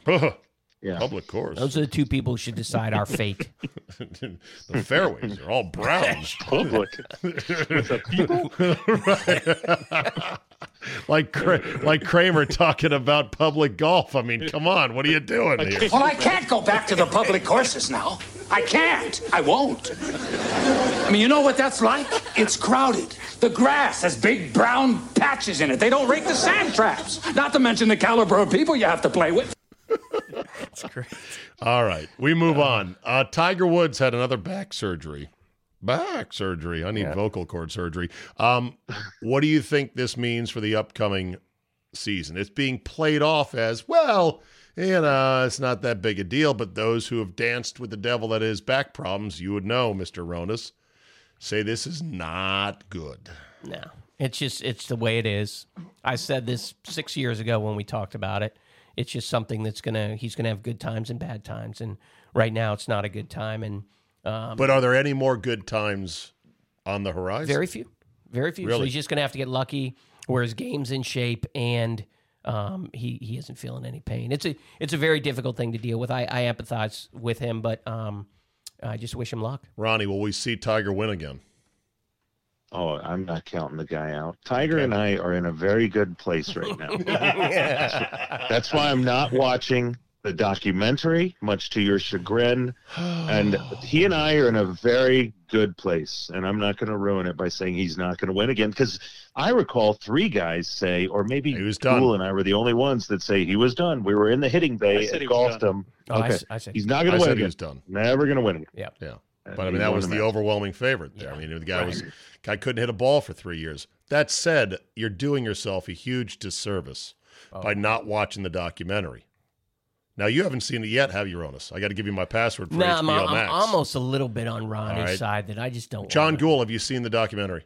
Yeah. Public course. Those are the two people who should decide our fate. the fairways are all browns. Public. With the people. like like Kramer talking about public golf. I mean, come on, what are you doing here? Well, I can't go back to the public courses now. I can't. I won't. I mean, you know what that's like? It's crowded. The grass has big brown patches in it. They don't rake the sand traps. Not to mention the caliber of people you have to play with. All right, we move on. Uh, Tiger Woods had another back surgery. Back surgery. I need vocal cord surgery. Um, what do you think this means for the upcoming season? It's being played off as well. You know, it's not that big a deal. But those who have danced with the devil that is back problems, you would know, Mister Ronis, say this is not good. No, it's just it's the way it is. I said this six years ago when we talked about it. It's just something that's gonna he's gonna have good times and bad times, and right now it's not a good time, and um, But are there any more good times on the horizon? very few, very few. So Really? he's just gonna have to get lucky where his game's in shape and um, he he isn't feeling any pain. It's a it's a very difficult thing to deal with. I, I empathize with him, but um, I just wish him luck. Ronnie, will we see Tiger win again? Oh, I'm not counting the guy out. Tiger and I are in a very good place right now. That's why I'm not watching the documentary, much to your chagrin. And he and I are in a very good place. And I'm not going to ruin it by saying he's not going to win again. Because I recall three guys say, or maybe He was done. Cool and I were the only ones that say he was done. We were in the hitting I bay said at he was golfed him. Oh, I okay. s- I said- he's not going to win said he was done. Never going to win again. Yeah. Yeah. But I mean, that was the the match. overwhelming favorite there. I mean, the guy was guy couldn't hit a ball for three years. That said, you're doing yourself a huge disservice Oh. by not watching the documentary. Now you haven't seen it yet, have you, Ronis? I got to give you my password for No, HBO I'm, I'm Max. almost a little bit on Ronnie's right. side that I just don't. John wanna- Guhl, have you seen the documentary?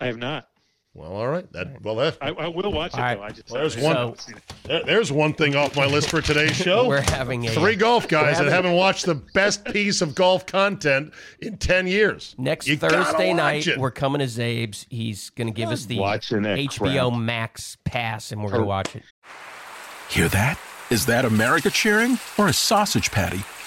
I have not. Well, all right. That well, that, I, I will watch it All right. though. I just Well, there's one- haven't seen it. there- there's one thing off my list for today's show. We're having a Three golf guys that haven't watched the best piece of golf content in ten years. Next You Thursday night, it. we're coming to Czabe's. He's going to give us the watching that HBO crap. Max pass, and we're going to watch it. Hear that? Is that America cheering or a sausage patty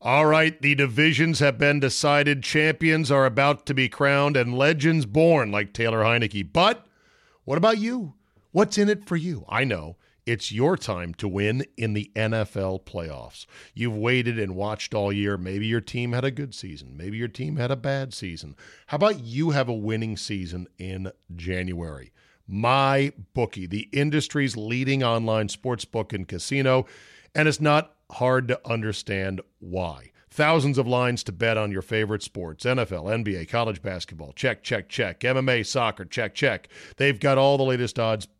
All right, the divisions have been decided. Champions are about to be crowned and legends born like Taylor Heinicke. But what about you? What's in it for you? I know. It's your time to win in the NFL playoffs. You've waited and watched all year. Maybe your team had a good season. Maybe your team had a bad season. How about you have a winning season in January? My bookie, the industry's leading online sports book and casino, and it's not hard to understand why. Thousands of lines to bet on your favorite sports NFL, NBA, college basketball. Check, check, check. MMA, soccer. Check, check. They've got all the latest odds,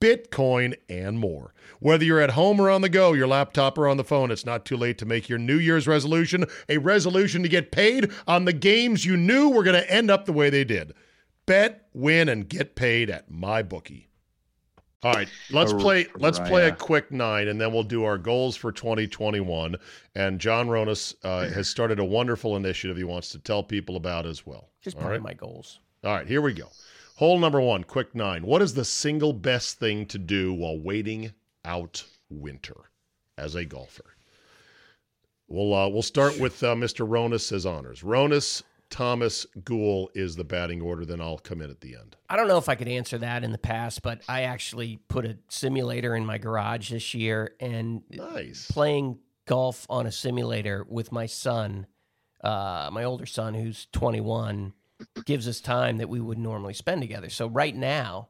Bitcoin, and more. Whether you're at home or on the go, your laptop or on the phone, it's not too late to make your New Year's resolution a resolution to get paid on the games you knew were going to end up the way they did. Bet, win, and get paid at MyBookie. All right, let's play. Let's play a quick nine, and then we'll do our goals for 2021. And John Ronis uh, has started a wonderful initiative he wants to tell people about as well. Just All part right? of my goals. All right, here we go. Hole number one, quick nine. What is the single best thing to do while waiting out winter as a golfer? We'll uh, we'll start with uh, Mr. Ronis as honors. Ronis, Thomas, Guhl is the batting order. Then I'll come in at the end. I don't know if I could answer that in the past, but I actually put a simulator in my garage this year and nice. playing golf on a simulator with my son, uh, my older son who's 21, gives us time that we would normally spend together. So right now,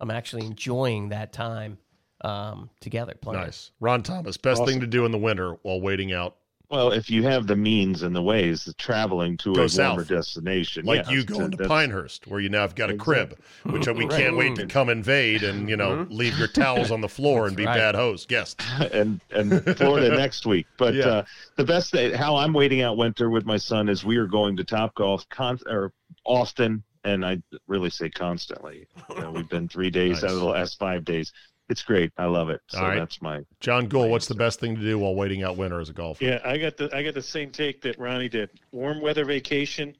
I'm actually enjoying that time um, together playing. Nice, Ron Thomas. Best Awesome. thing to do in the winter while waiting out, Well, if you have the means and the ways, the traveling to Go a south. warmer destination, like yes, you going to that's- Pinehurst, where you now have got a crib, which we Right. can't wait to come invade and you know leave your towels on the floor and be right. bad host guests. and and Florida next week. But Yeah. uh, the best thing, how I'm waiting out winter with my son is we are going to Top Golf con- or often, and I really say constantly. You know, we've been three days Nice. out of the last five days. It's great. I love it. So All right. that's my John Guhl, what's the best thing to do while waiting out winter as a golfer? Yeah, I got the I got the same take that Ronnie did. Warm weather vacation,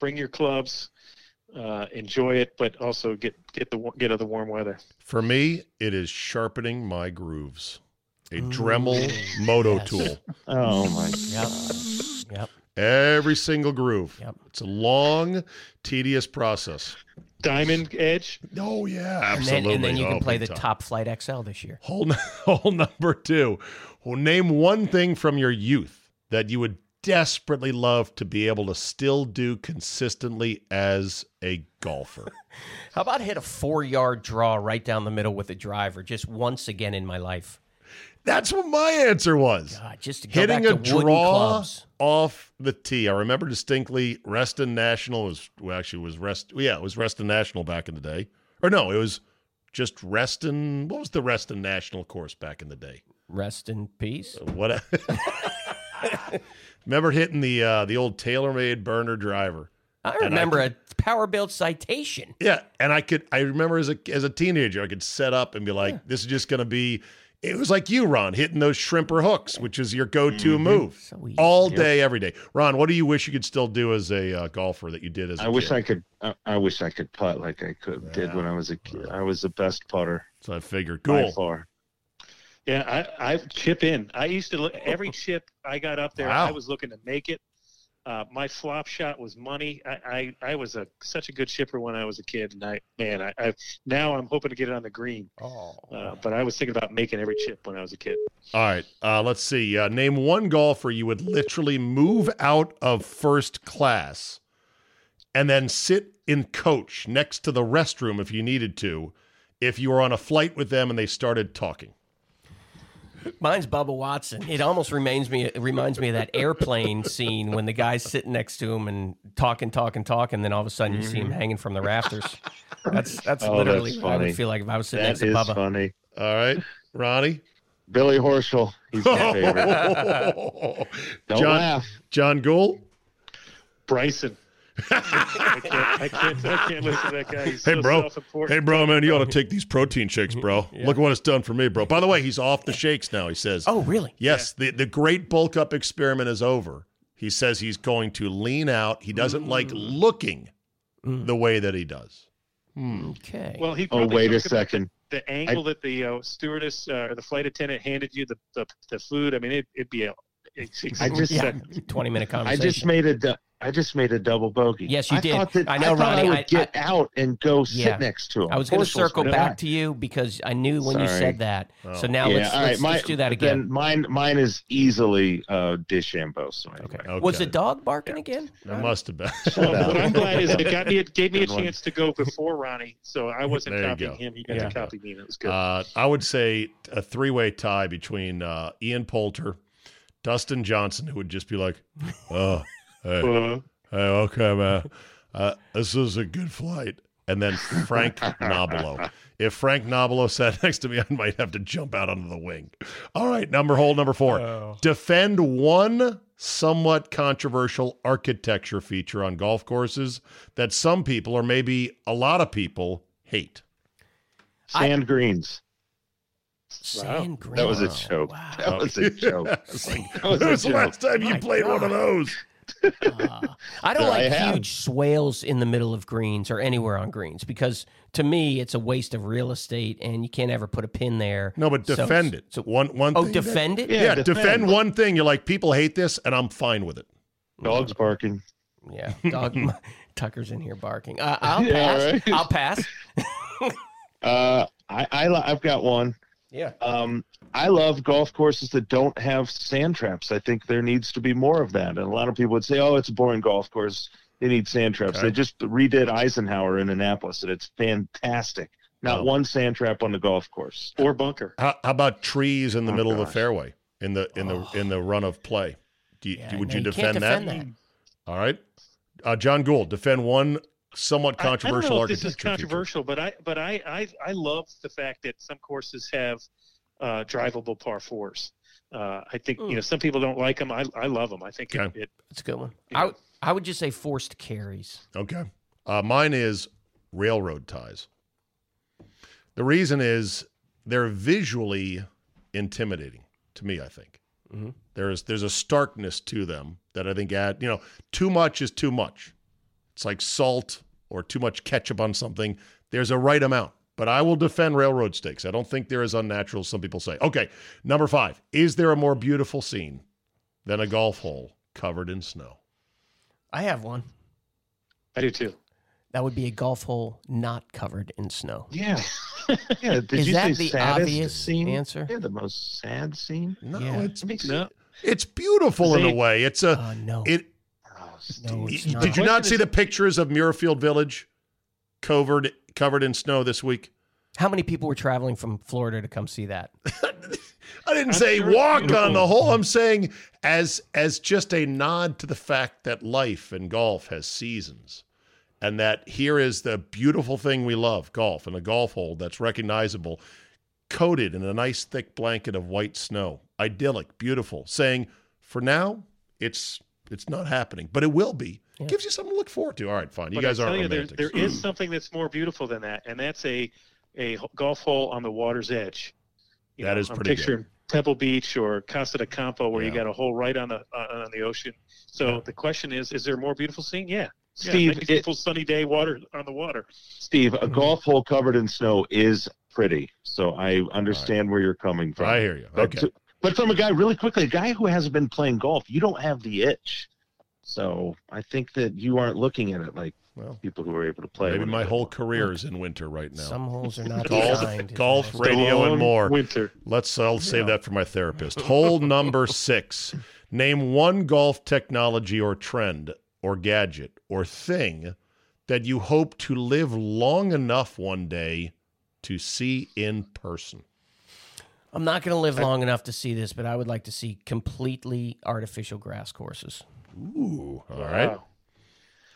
bring your clubs, uh, enjoy it, but also get get the get of the warm weather. For me, it is sharpening my grooves. A Dremel Moto yes. tool. oh my Yep. Yep. Every single groove. Yep. It's a long, tedious process. Diamond edge. Oh yeah, And absolutely. then, and then you can Oh, play the time. Top-Flite XL this year. Hole, n- hole number two. Well, name one thing from your youth that you would desperately love to be able to still do consistently as a golfer. How about hit a four yard draw right down the middle with a driver just once again in my life? That's what my answer was. God, just to Hitting back a draw clubs. off the tee. I remember distinctly. Reston National was well, actually was Rest. Yeah, it was Reston National back in the day. Or no, it was just Reston. What was the Reston National course back in the day? Rest in peace. What? remember hitting the uh, the old TaylorMade burner driver. I And I remember a PowerBilt Citation. Yeah, and I could. I remember as a as a teenager, I could set up and be like, "This is just going to be It was like you, Ron, hitting those shrimper hooks, which is your go-to Mhm. move So easy. all Yep. day, every day. Ron, what do you wish you could still do as a uh, golfer that you did as a I wish kid? I could. I, I wish I could putt like I could did when I was a kid. I was the best putter So I figured, by cool. far. Yeah, I, I chip in. I used to look every chip I got up there. Wow. I was looking to make it. Uh, my flop shot was money. I, I, I was a such a good chipper when I was a kid, and I man, I, I now I'm hoping to get it on the green. Oh. Uh, but I was thinking about making every chip when I was a kid. All right, uh, let's see. Uh, name one golfer you would literally move out of first class and then sit in coach next to the restroom if you needed to, if you were on a flight with them and they started talking. Mine's Bubba Watson. It almost reminds me it reminds me of that airplane scene when the guy's sitting next to him and talking, talking, talking, and then all of a sudden you see him mm-hmm. hanging from the rafters. That's that's Oh, literally that's what I would feel like if I was sitting That next to Bubba. funny. All right, Ronnie. Billy Horschel. He's my favorite. Don't John, laugh. John Guhl. Bryson. I can't, I can't, I can't listen to that guy. He's Hey, so bro. self-important. Hey, bro, man, you ought to take these protein shakes, bro. Look at what it's done for me, bro. By the way, he's off the shakes now, he says. Oh, really? Yes, the, the great bulk up experiment is over. He says he's going to lean out. He doesn't like looking the way that he does. Okay. Well, he Oh, wait a second. The, the angle that the uh, stewardess uh, or the flight attendant handed you the, the, the food. I mean, it, it'd be a. It's, it's I just- yeah, seconds. twenty minute conversation. I just made a. du- I just made a double bogey. Yes, you I did. Thought that, I know, thought Ronnie, I would I- get I- out and go Yeah. sit next to him. I was going to circle back to you because I knew when you said that. Oh. So now yeah, let's, all let's, right. let's my- do that Then again. mine, mine is easily uh, DeChambeau. So anyway. Okay. Okay. Was the dog barking again? That must have been. Well, up. what I'm glad is it got me. It gave me a Good one. chance to go before Ronnie, so I wasn't There copying go. him. He got Yeah. to copy me. and It was good. Uh, I would say a three way tie between uh, Ian Poulter, Dustin Johnson, who would just be like, oh, hey, Uh, hey okay, man. Uh, this is a good flight. And then Frank Nobilo. If Frank Nobilo sat next to me, I might have to jump out onto the wing. All right, number hole number four. Defend one somewhat controversial architecture feature on golf courses that some people, or maybe a lot of people, hate. Sand greens. Sand green. That was a joke. Wow. That was a joke. It's like, That was when a was the last time you My played one of those? Uh, I don't I like have. huge swales in the middle of greens or anywhere on greens because to me it's a waste of real estate and you can't ever put a pin there. No, but So- defend it. So, one one. oh, thing that- defend it. yeah, Yeah, defend. defend. one thing. You're like people hate this, and I'm fine with it. Dogs barking. Yeah, dog. Tucker's in here barking. Uh, I'll Yeah, pass. right. I'll pass. Uh, I, I I've got one. Yeah. Um, I love golf courses that don't have sand traps. I think there needs to be more of that. And a lot of people would say, "Oh, it's a boring golf course. They need sand traps." Okay. They just redid Eisenhower in Annapolis, and it's fantastic. Not Oh. one sand trap on the golf course. or bunker. How, how about trees in the Oh, middle of the fairway in the in the in the run of play? Do you, Yeah, would no, you you can't defend, defend that? that. All right, uh, John Guhl, defend one somewhat controversial I, don't know if this is architecture feature. controversial, but I but I, I I love the fact that some courses have uh, drivable par fours. Uh, I think you know some people don't like them. I I love them. I think Okay. it, it That's a good one. Yeah. I would- I would just say forced carries. Okay. Uh, mine is railroad ties. The reason is they're visually intimidating to me, I think. Mhm. There's there's a starkness to them that I think add, you know, too much is too much. It's like salt or too much ketchup on something. There's a right amount. But I will defend railroad stakes. I don't think they're as unnatural as some people say. Okay, number five. Is there a more beautiful scene than a golf hole covered in snow? I have one. I do too. That would be a golf hole not covered in snow. Yeah. Yeah. Did Is you that say the obvious scene? answer? Yeah, the most sad scene. No, Yeah. it's No, it's beautiful in a way. It's a Uh, no. it No, it's not. Did you not see is- the pictures of Muirfield Village covered covered in snow this week? How many people were traveling from Florida to come see that? I didn't I'm say sure walk on the hole. I'm saying as as just a nod to the fact that life and golf has seasons. And that here is the beautiful thing we love, golf, and a golf hole that's recognizable, coated in a nice thick blanket of white snow. Idyllic, beautiful. Saying, for now, it's it's not happening, but it will be. Yeah. Gives you something to look forward to. All right, fine. You but guys aren't tell you, there, there is something that's more beautiful than that, and that's a a golf hole on the water's edge. You That know, is I'm pretty good. Pebble Beach or Casa de Campo, where you got a hole right on the uh, on the ocean. So the question is: Is there a more beautiful scene? Yeah, Steve, yeah, nice, beautiful sunny day, water on the water. Steve, a golf hole covered in snow is pretty. So I understand where you're coming from. I hear you. But, Okay. to- but from a guy, really quickly, a guy who hasn't been playing golf, you don't have the itch. So I think that you aren't looking at it like Well, people who are able to play. maybe my whole career is in winter right now. Some holes are not golf, designed. golf, It's radio, and more. winter. Let's. I'll save that for my therapist. Hole number six. Name one golf technology or trend or gadget or thing that you hope to live long enough one day to see in person. I'm not going to live long enough to see this, but I would like to see completely artificial grass courses. Ooh. All right, Wow.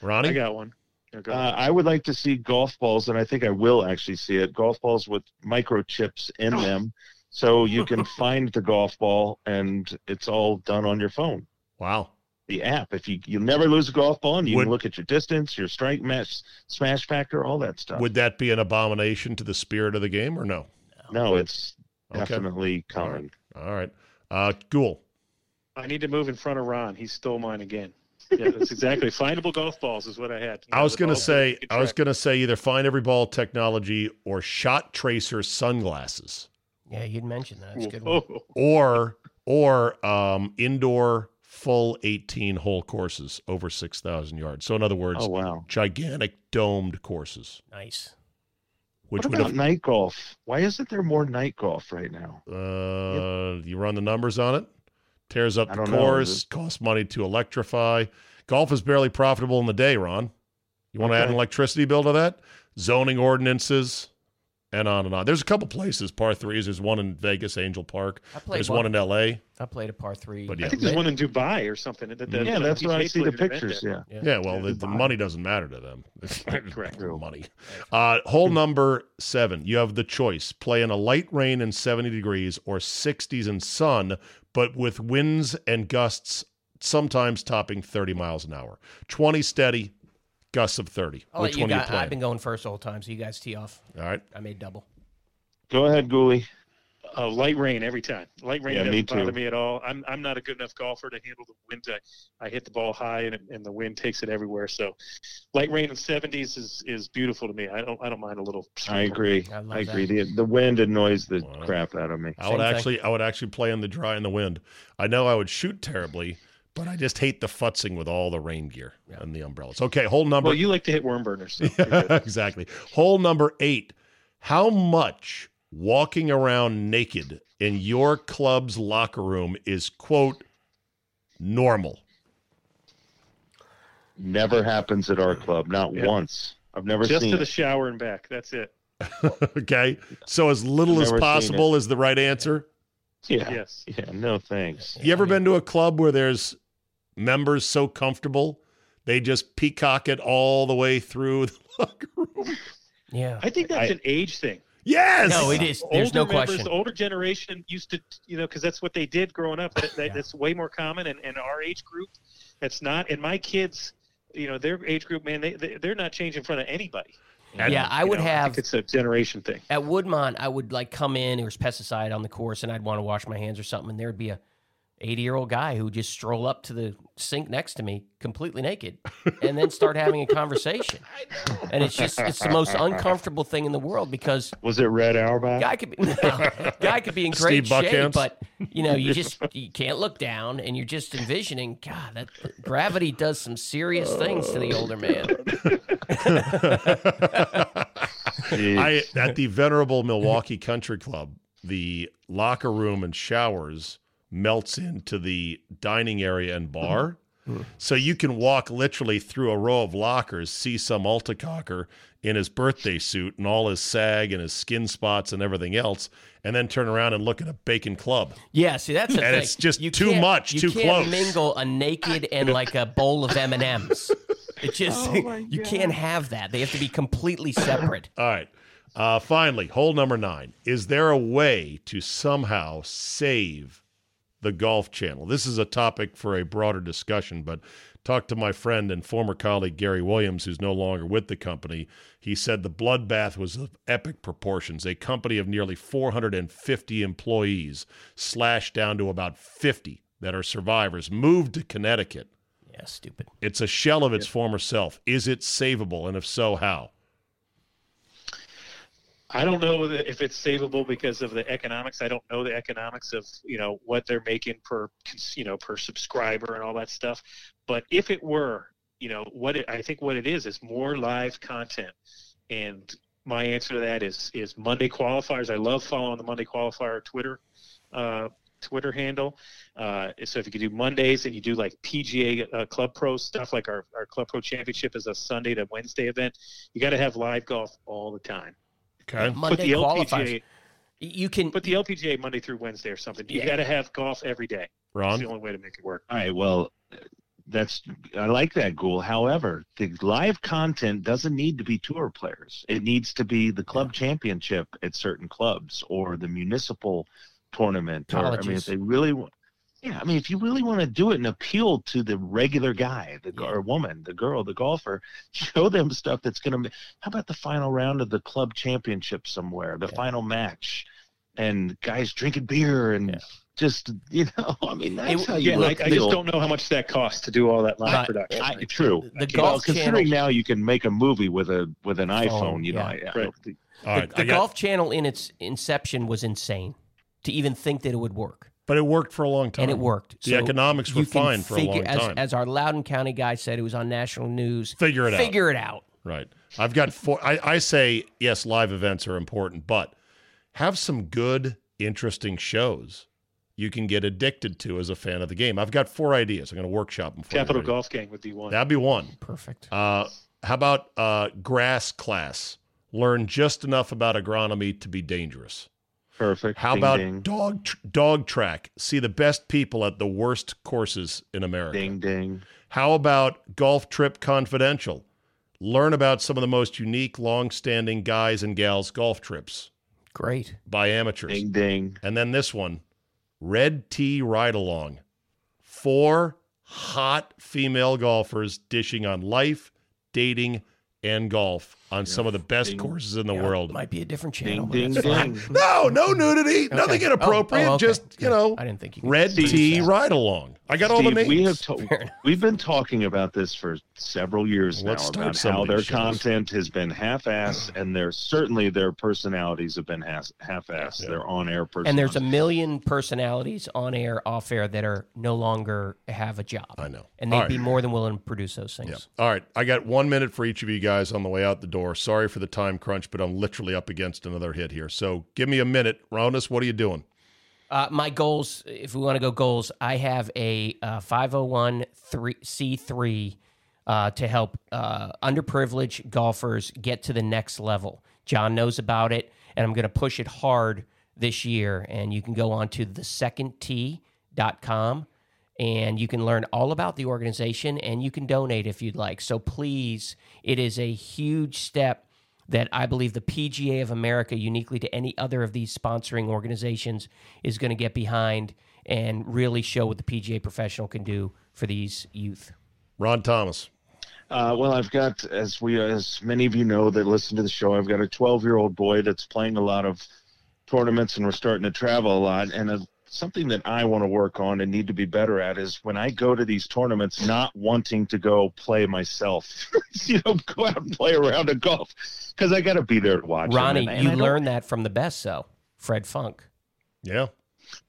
Ronnie. I got one. Yeah, go Uh. I would like to see golf balls, and I think I will actually see it. Golf balls with microchips in Oh. them, so you can find the golf ball, and it's all done on your phone. wow. The app. If you you'll never lose a golf ball, and you Would- can look at your distance, your strike match, smash factor, all that stuff. Would that be an abomination to the spirit of the game or no? no, it's Okay. definitely coming. All right. Uh, Guhl. I need to move in front of Ron. He stole mine again. Yeah, that's exactly. Findable golf balls is what I had. I was gonna say I was gonna say either find every ball technology or shot tracer sunglasses. Yeah, you'd mention that. That's a good one. Or or um, indoor full 18 hole courses over 6,000 yards. So in other words, Oh wow. gigantic domed courses, Nice. Which what about have night golf? Why isn't there more night golf right now? uh, you run the numbers on it, tears up the don't know. course, costs money to electrify. Golf is barely profitable in the day, Ron. You want to add an electricity bill to that? Zoning ordinances and on and on. There's a couple places, par threes. There's one in Vegas, Angel Park. I played There's one. one in LA. I played a par three. But I think there's one in Dubai or something. That, that, yeah, that's Keith what I see the Hazlett invented. pictures. Yeah. Yeah, well, the, the money doesn't matter to them. Correct. money. Uh, hole number seven. You have the choice: play in a light rain and seventy degrees, or sixties and sun, but with winds and gusts sometimes topping thirty miles an hour. Twenty steady, gusts of thirty. I'll Which let you one are you guys, playing? I've been going first the time, so you guys tee off. All right. I made double. Go ahead, Goolie. Uh, light rain every time. Light rain Yeah, doesn't me bother me at all. I'm I'm not a good enough golfer to handle the wind. I, I hit the ball high and, it, and the wind takes it everywhere. So, light rain in 70s is, is beautiful to me. I don't I don't mind a little. I agree. I I, agree. The, the wind annoys the Wow. crap out of me. I would Same thing. actually, I would actually play in the dry and the wind. I know I would shoot terribly, but I just hate the futzing with all the rain gear and the umbrellas. Okay, hole number Well, you like to hit worm burners. So you're exactly. Hole number eight. How much walking around naked in your club's locker room is, quote, normal? Never happens at our club. Not Yeah. once. I've never Just seen to the shower and back. That's it. okay. So as little as possible is the right answer. Yeah. Yes. Yeah. No thanks. You ever been to a club where there's members so comfortable they just peacock it all the way through the locker room? Yeah. I think that's I- an age thing. Yes. No, it is. There's older no members, question. The older generation used to, you know, because that's what they did growing up. That, that, Yeah. That's way more common. And, and our age group, that's not. And my kids, you know, their age group, man, they, they they're not changing in front of anybody. Yeah, I would know, have think it's a generation thing. at Woodmont. I would like come in. There was pesticide on the course, and I'd want to wash my hands or something. And there would be a 80 year old guy who would just stroll up to the sink next to me, completely naked, and then start having a conversation. And it's just it's the most uncomfortable thing in the world because Was it Red Auerbach? guy could be guy could be in great Steve shape, Buckhantz? but you know you just you can't look down, and you're just envisioning. God, that gravity does some serious things to the older man. I at the venerable Milwaukee Country Club, the locker room and showers melts into the dining area and bar. So you can walk literally through a row of lockers, see some Altacocker in his birthday suit and all his sag and his skin spots and everything else, and then turn around and look at a bacon club. Yeah, see that's the And thing. it's just you too can't- much, you too can't close. mingle a naked and like a bowl of M and M's. It just you can't have that. They have to be completely separate. All right. Uh, finally, hole number nine. Is there a way to somehow save the Golf Channel. This is a topic for a broader discussion, but talked to my friend and former colleague Gary Williams, who's no longer with the company. He said the bloodbath was of epic proportions. A company of nearly 450 employees slashed down to about 50 that are survivors, moved to Connecticut. Yeah, stupid. It's a shell of its former self. Is it savable? And if so, how? I don't know if it's savable because of the economics. I don't know the economics of you know what they're making per you know per subscriber and all that stuff. But if it were, you know, what it, I think what it is is more live content. And my answer to that is is Monday qualifiers. I love following the Monday qualifier Twitter uh, Twitter handle. Uh, so if you could do Mondays and you do like PGA uh, Club Pro stuff, like our, our Club Pro Championship is a Sunday to Wednesday event, you got to have live golf all the time. Okay. Monday Put the qualifiers. LPGA, You can put the LPGA Monday through Wednesday or something. You Yeah. got to have golf every day. Ron? It's the only way to make it work. All right. Well, that's I like that goal. However, the live content doesn't need to be tour players. It needs to be the club championship at certain clubs or the municipal tournament. Or I mean, if they really, wa- yeah. I mean, if you really want to do it and appeal to the regular guy, the or woman, the girl, the golfer, show them stuff that's going to. How about the final round of the club championship somewhere? The final match, and guys drinking beer and. Just you know, I mean that's how you Yeah, I, look I just don't know how much that costs to do all that live Right. production. I, true. The well, Golf considering Channel- now you can make a movie with a with an iPhone, Phone, you know, yeah. I, I Right. don't think- All the, right. the I got- Golf Channel in its inception was insane to even think that it would work. But it worked for a long time. and it worked. The So economics were fine for a figure- long as, time. As our Loudoun County guy said, it was on national news. Figure it out. Figure it out. Right. I've got four. I, I say, yes, live events are important, but have some good, interesting shows you can get addicted to as a fan of the game. I've got four ideas. I'm going to workshop them for you. Capital Golf Gang would be one. That'd be one. Perfect. Uh, how about uh, grass class? Learn just enough about agronomy to be dangerous. Perfect. How Ding, about ding, dog tr- dog track? See the best people at the worst courses in America. ding ding? How about Golf Trip Confidential? Learn about some of the most unique, long-standing guys and gals golf trips Great. by amateurs. Ding ding. And then this one, Red Tee Ride Along. Four hot female golfers dishing on life, dating, and golf on some of the best Ding. courses in the Yeah, world. Might be a different channel. Ding ding ding. No, no nudity, nothing inappropriate. Oh, oh, okay. Just you know, I didn't think you could Red see Tea. Ride Along. I got all the names. we have to- we've been talking about this for several years Let's now start about how their shows. content has been half-assed, and their certainly their personalities have been has, half-assed. Yeah. Their on-air personalities. And there's a million personalities on air, off air that are no longer have a job. I know. And they'd All right. be more than willing to produce those things. Yeah. All right. I got one minute for each of you guys on the way out the door. Sorry for the time crunch, but I'm literally up against another hit here. So give me a minute. Ronis, what are you doing? Uh, my goals, if we want to go goals, I have a uh, 501c3 uh, to help uh, underprivileged golfers get to the next level. John knows about it, and I'm going to push it hard this year. And you can go on to the thesecondtee.com and you can learn all about the organization and you can donate if you'd like. So please, it is a huge step that I believe the PGA of America, uniquely to any other of these sponsoring organizations, is going to get behind and really show what the PGA professional can do for these youth. Ron Thomas. Uh, well, I've got, as we, as many of you know that listen to the show, I've got a 12 year old boy that's playing a lot of tournaments, and we're starting to travel a lot. And uh something that I want to work on and need to be better at is when I go to these tournaments, not wanting to go play myself. you know, go out and play around a golf because I got to be there to watch. Ronnie, And- and you learned that from the best, so Fred Funk. Yeah.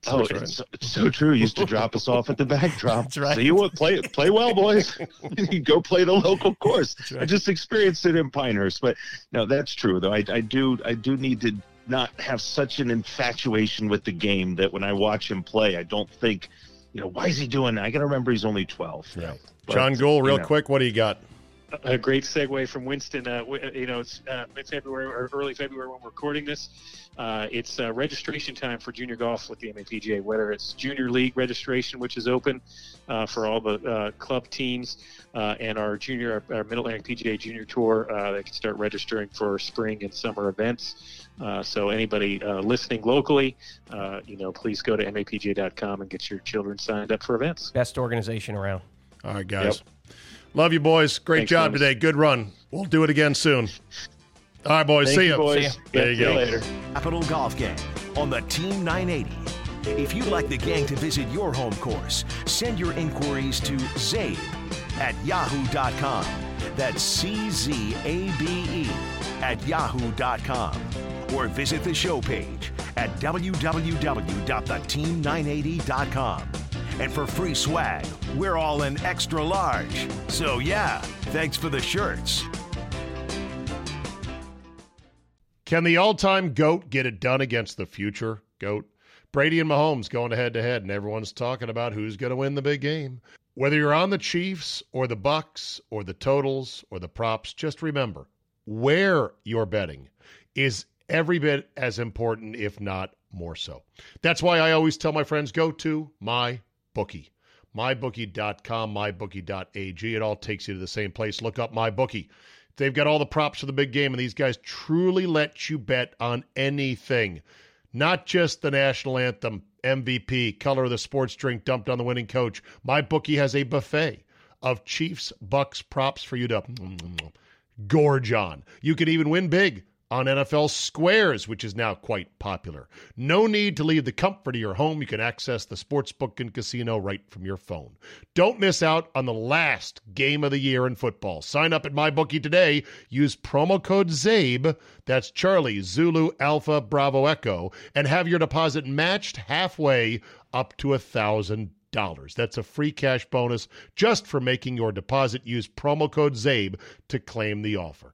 Oh, That's right. it's, so- it's so true. He used to drop us off at the backdrop. That's right. So you what? Play play well, boys. you go play the local course. I just experienced it in Pinehurst, but no, that's true though. I, I do I do need to not have such an infatuation with the game that when I watch him play, I don't think, you know, why is he doing that? I got to remember he's only twelve. Yeah. But, John Guhl, real you know. quick, what do you got? A great segue from Winston. Uh, you know, it's uh, February or early February when we're recording this. Uh, it's uh, registration time for junior golf with the MAPGA. Whether it's junior league registration, which is open uh, for all the uh, club teams, and our junior, our Mid Atlantic PGA Junior Tour, they can start registering for spring and summer events. so anybody listening locally, you know, please go to mapga.com and get your children signed up for events. Best organization around. All right, guys. Yep. Love you, boys. Great Thanks, job today. Good run. We'll do it again soon. All right, boys. Thank see you. Boys. See There you go. later. Capital Golf Gang on the Team 980. If you'd like the gang to visit your home course, send your inquiries to czabe at yahoo.com. That's C Z A B E at yahoo.com. Or visit the show page at www.theteam980.com. And for free swag, we're all in extra large. So, yeah, thanks for the shirts. Can the all time GOAT get it done against the future GOAT? Brady and Mahomes going head to head, and everyone's talking about who's going to win the big game. Whether you're on the Chiefs or the Bucks or the totals or the props, just remember where you're betting is every bit as important, if not more so. That's why I always tell my friends go to my bookie. MyBookie.com, MyBookie.ag. It all takes you to the same place. Look up MyBookie. They've got all the props for the big game, and these guys truly let you bet on anything, not just the national anthem, MVP, color of the sports drink dumped on the winning coach. MyBookie has a buffet of Chiefs Bucks props for you to mm, gorge on. You can even win big on NFL Squares, which is now quite popular. No need to leave the comfort of your home. You can access the sportsbook and casino right from your phone. Don't miss out on the last game of the year in football. Sign up at MyBookie today. Use promo code CZABE, that's Charlie, Zulu, Alpha, Bravo, Echo, and have your deposit matched halfway up to a thousand dollars. That's a free cash bonus just for making your deposit. Use promo code CZABE to claim the offer.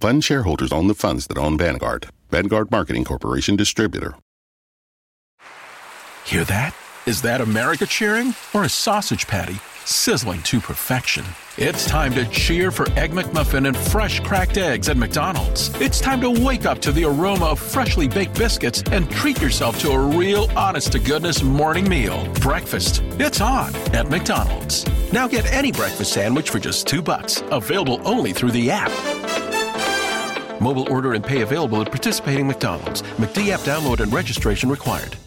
Fund shareholders own the funds that own Vanguard. Vanguard Marketing Corporation Distributor. Hear that? Is that America cheering or a sausage patty sizzling to perfection? It's time to cheer for Egg McMuffin and fresh cracked eggs at McDonald's. It's time to wake up to the aroma of freshly baked biscuits and treat yourself to a real honest to goodness morning meal. Breakfast. It's on at McDonald's. Now get any breakfast sandwich for just 2 bucks. Available only through the app. Mobile order and pay available at participating McDonald's. McD app download and registration required.